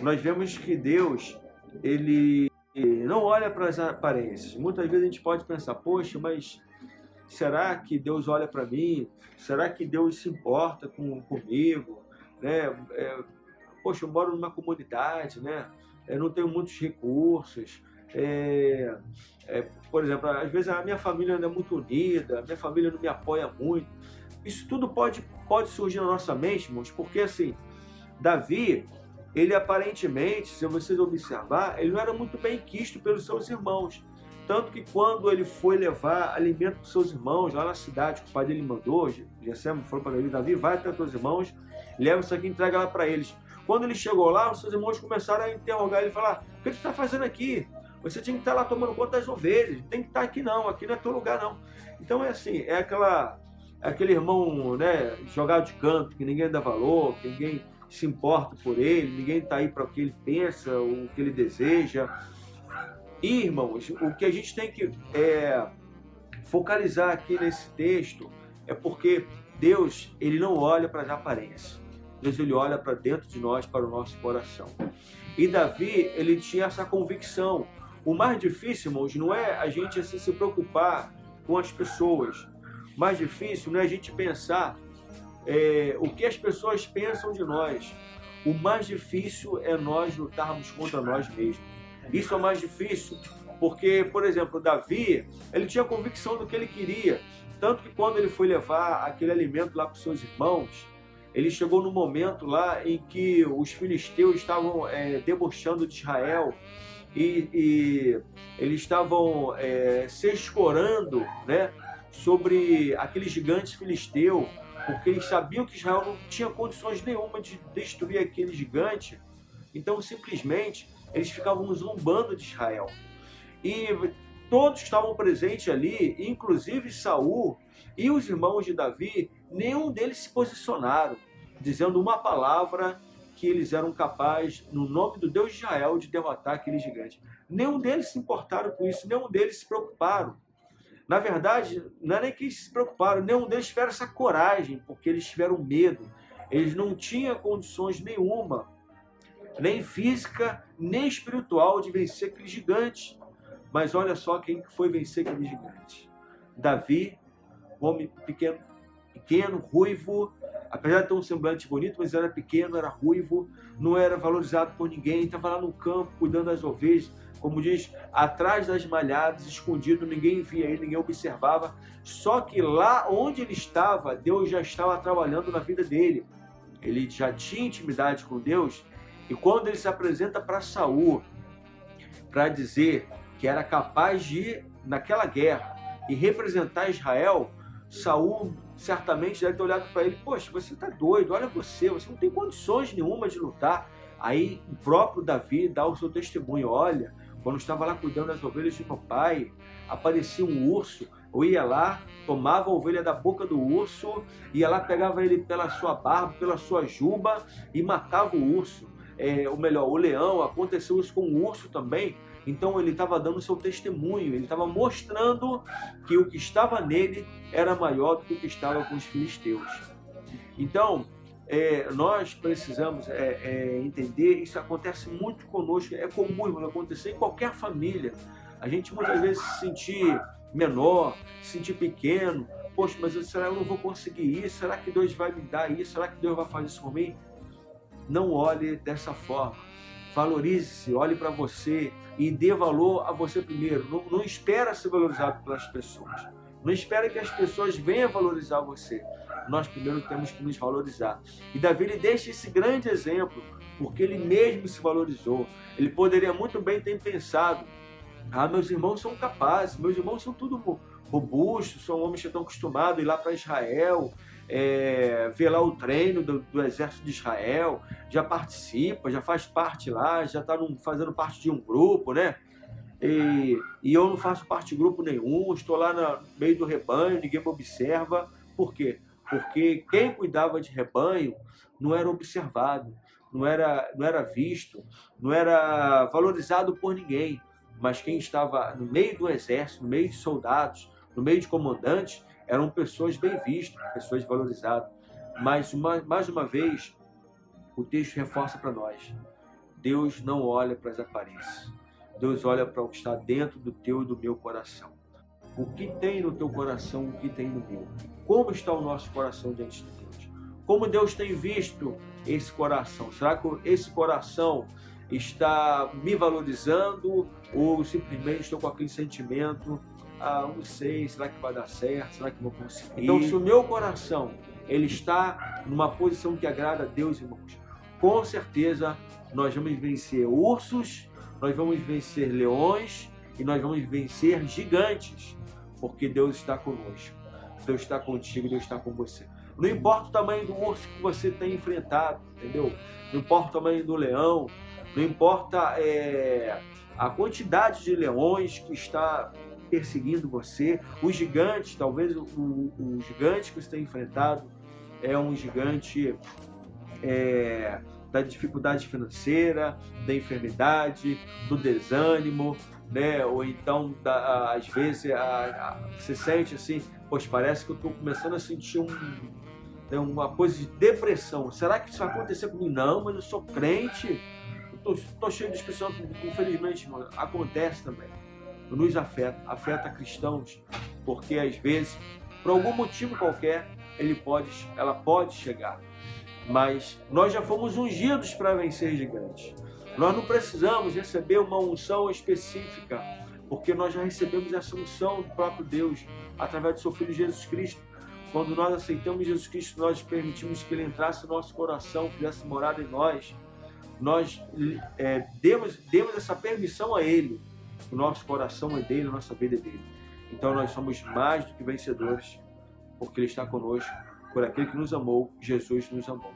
nós vemos que Deus, ele não olha para as aparências. Muitas vezes a gente pode pensar, poxa, mas será que Deus olha para mim? Será que Deus se importa com, comigo? Né? É, poxa, eu moro numa comunidade, né? Eu não tenho muitos recursos. É, é, por exemplo, às vezes a minha família não é muito unida, a minha família não me apoia muito. Isso tudo pode, pode surgir na nossa mente, irmãos, porque assim, Davi, ele aparentemente, se vocês observar, ele não era muito bem quisto pelos seus irmãos. Tanto que quando ele foi levar alimento para seus irmãos lá na cidade que o pai dele mandou, Gessé falou para Davi, Davi, vai até os teus irmãos, leva isso aqui e entrega lá para eles. Quando ele chegou lá, os seus irmãos começaram a interrogar ele e falar, o que você está fazendo aqui? Você tinha que estar tá lá tomando conta das ovelhas, tem que estar tá aqui não, aqui não é teu lugar não. Então é assim, é aquela, é aquele irmão né, jogado de canto, que ninguém dá valor, que ninguém se importa por ele, ninguém está aí para o que ele pensa, o que ele deseja. E, irmãos, o que a gente tem que é, focalizar aqui nesse texto é porque Deus ele não olha para as aparências. Deus ele olha para dentro de nós, para o nosso coração. E Davi, ele tinha essa convicção. O mais difícil, irmãos, não é a gente assim, se preocupar com as pessoas. O mais difícil não é a gente pensar é, o que as pessoas pensam de nós. O mais difícil é nós lutarmos contra nós mesmos. Isso é mais difícil porque, por exemplo, Davi, ele tinha convicção do que ele queria. Tanto que quando ele foi levar aquele alimento lá para os seus irmãos, ele chegou no momento lá em que os filisteus estavam é, debochando de Israel e, e eles estavam é, se escorando né, sobre aquele gigante filisteu porque eles sabiam que Israel não tinha condições nenhuma de destruir aquele gigante. Então, simplesmente, eles ficavam zombando de Israel. E todos estavam presentes ali, inclusive Saul e os irmãos de Davi, nenhum deles se posicionaram, dizendo uma palavra que eles eram capazes, no nome do Deus de Israel, de derrotar aquele gigante. Nenhum deles se importaram com isso, nenhum deles se preocuparam. Na verdade, não é nem que se preocuparam, nenhum deles tiveram essa coragem, porque eles tiveram medo. Eles não tinham condições nenhuma, nem física, nem espiritual, de vencer aquele gigante. Mas olha só quem foi vencer aquele gigante. Davi, homem pequeno, pequeno, ruivo, apesar de ter um semblante bonito, mas era pequeno, era ruivo, não era valorizado por ninguém, estava lá no campo cuidando das ovelhas, como diz, atrás das malhadas, escondido, ninguém via ele, ninguém observava. Só que lá onde ele estava, Deus já estava trabalhando na vida dele. Ele já tinha intimidade com Deus. E quando ele se apresenta para Saul, para dizer que era capaz de ir naquela guerra e representar Israel, Saul certamente deve ter olhado para ele, poxa, você está doido, olha você, você não tem condições nenhuma de lutar. Aí o próprio Davi dá o seu testemunho, olha, quando estava lá cuidando das ovelhas de meu pai, aparecia um urso, eu ia lá, tomava a ovelha da boca do urso, ia lá, pegava ele pela sua barba, pela sua juba e matava o urso. É, ou melhor, o leão, aconteceu isso com o urso também. Então ele estava dando seu testemunho, ele estava mostrando que o que estava nele era maior do que o que estava com os filisteus. Então, é, nós precisamos é, é, entender, isso acontece muito conosco, é comum acontecer em qualquer família. A gente muitas vezes se sentir menor, se sentir pequeno, poxa, mas será que eu não vou conseguir isso? Será que Deus vai me dar isso? Será que Deus vai fazer isso por mim? Não olhe dessa forma. Valorize-se, olhe para você e dê valor a você primeiro. Não, não espera ser valorizado pelas pessoas. Não espera que as pessoas venham valorizar você nós primeiro temos que nos valorizar. E Davi ele deixa esse grande exemplo, porque ele mesmo se valorizou. Ele poderia muito bem ter pensado: ah, meus irmãos são capazes, meus irmãos são tudo robustos, são homens que estão acostumados a ir lá para Israel, é, ver lá o treino do, do, exército de Israel, já participa, já faz parte lá, já está fazendo parte de um grupo, né? E, e, eu não faço parte de grupo nenhum, estou lá no meio do rebanho, ninguém me observa. Por quê? porque quem cuidava de rebanho não era observado, não era, não era visto, não era valorizado por ninguém, mas quem estava no meio do exército, no meio de soldados, no meio de comandantes, eram pessoas bem vistas, pessoas valorizadas. Mas uma, mais uma vez, o texto reforça para nós: Deus não olha para as aparências. Deus olha para o que está dentro do teu e do meu coração. O que tem no teu coração, o que tem no meu. Como está o nosso coração diante de Deus? Como Deus tem visto esse coração? Será que esse coração está me valorizando ou simplesmente estou com aquele sentimento, ah, não sei, será que vai dar certo, será que vou conseguir? Então, se o meu coração ele está numa posição que agrada a Deus, irmãos, com certeza nós vamos vencer ursos, nós vamos vencer leões e nós vamos vencer gigantes, porque Deus está conosco. Deus está contigo, Deus está com você. Não importa o tamanho do urso que você tem enfrentado, entendeu? Não importa o tamanho do leão, não importa é, a quantidade de leões que está perseguindo você, os gigantes, talvez o, o, o gigante que você tem enfrentado é um gigante é, da dificuldade financeira, da enfermidade, do desânimo, né? Ou então, da, às vezes, a, a, você sente assim, pois parece que eu estou começando a sentir um, né, uma coisa de depressão. Será que isso vai acontecer comigo? Não, mas eu sou crente. Estou cheio de discussão, infelizmente, acontece também. Nos afeta, afeta cristãos, porque às vezes, por algum motivo qualquer, ele pode, ela pode chegar. Mas nós já fomos ungidos para vencer gigantes. Nós não precisamos receber uma unção específica, porque nós já recebemos essa unção do próprio Deus através do seu Filho Jesus Cristo. Quando nós aceitamos Jesus Cristo, nós permitimos que Ele entrasse no nosso coração, fizesse morada em nós. Nós é, demos, demos essa permissão a Ele. O nosso coração é dele, a nossa vida é dele. Então nós somos mais do que vencedores porque Ele está conosco, por aquele que nos amou, Jesus nos amou.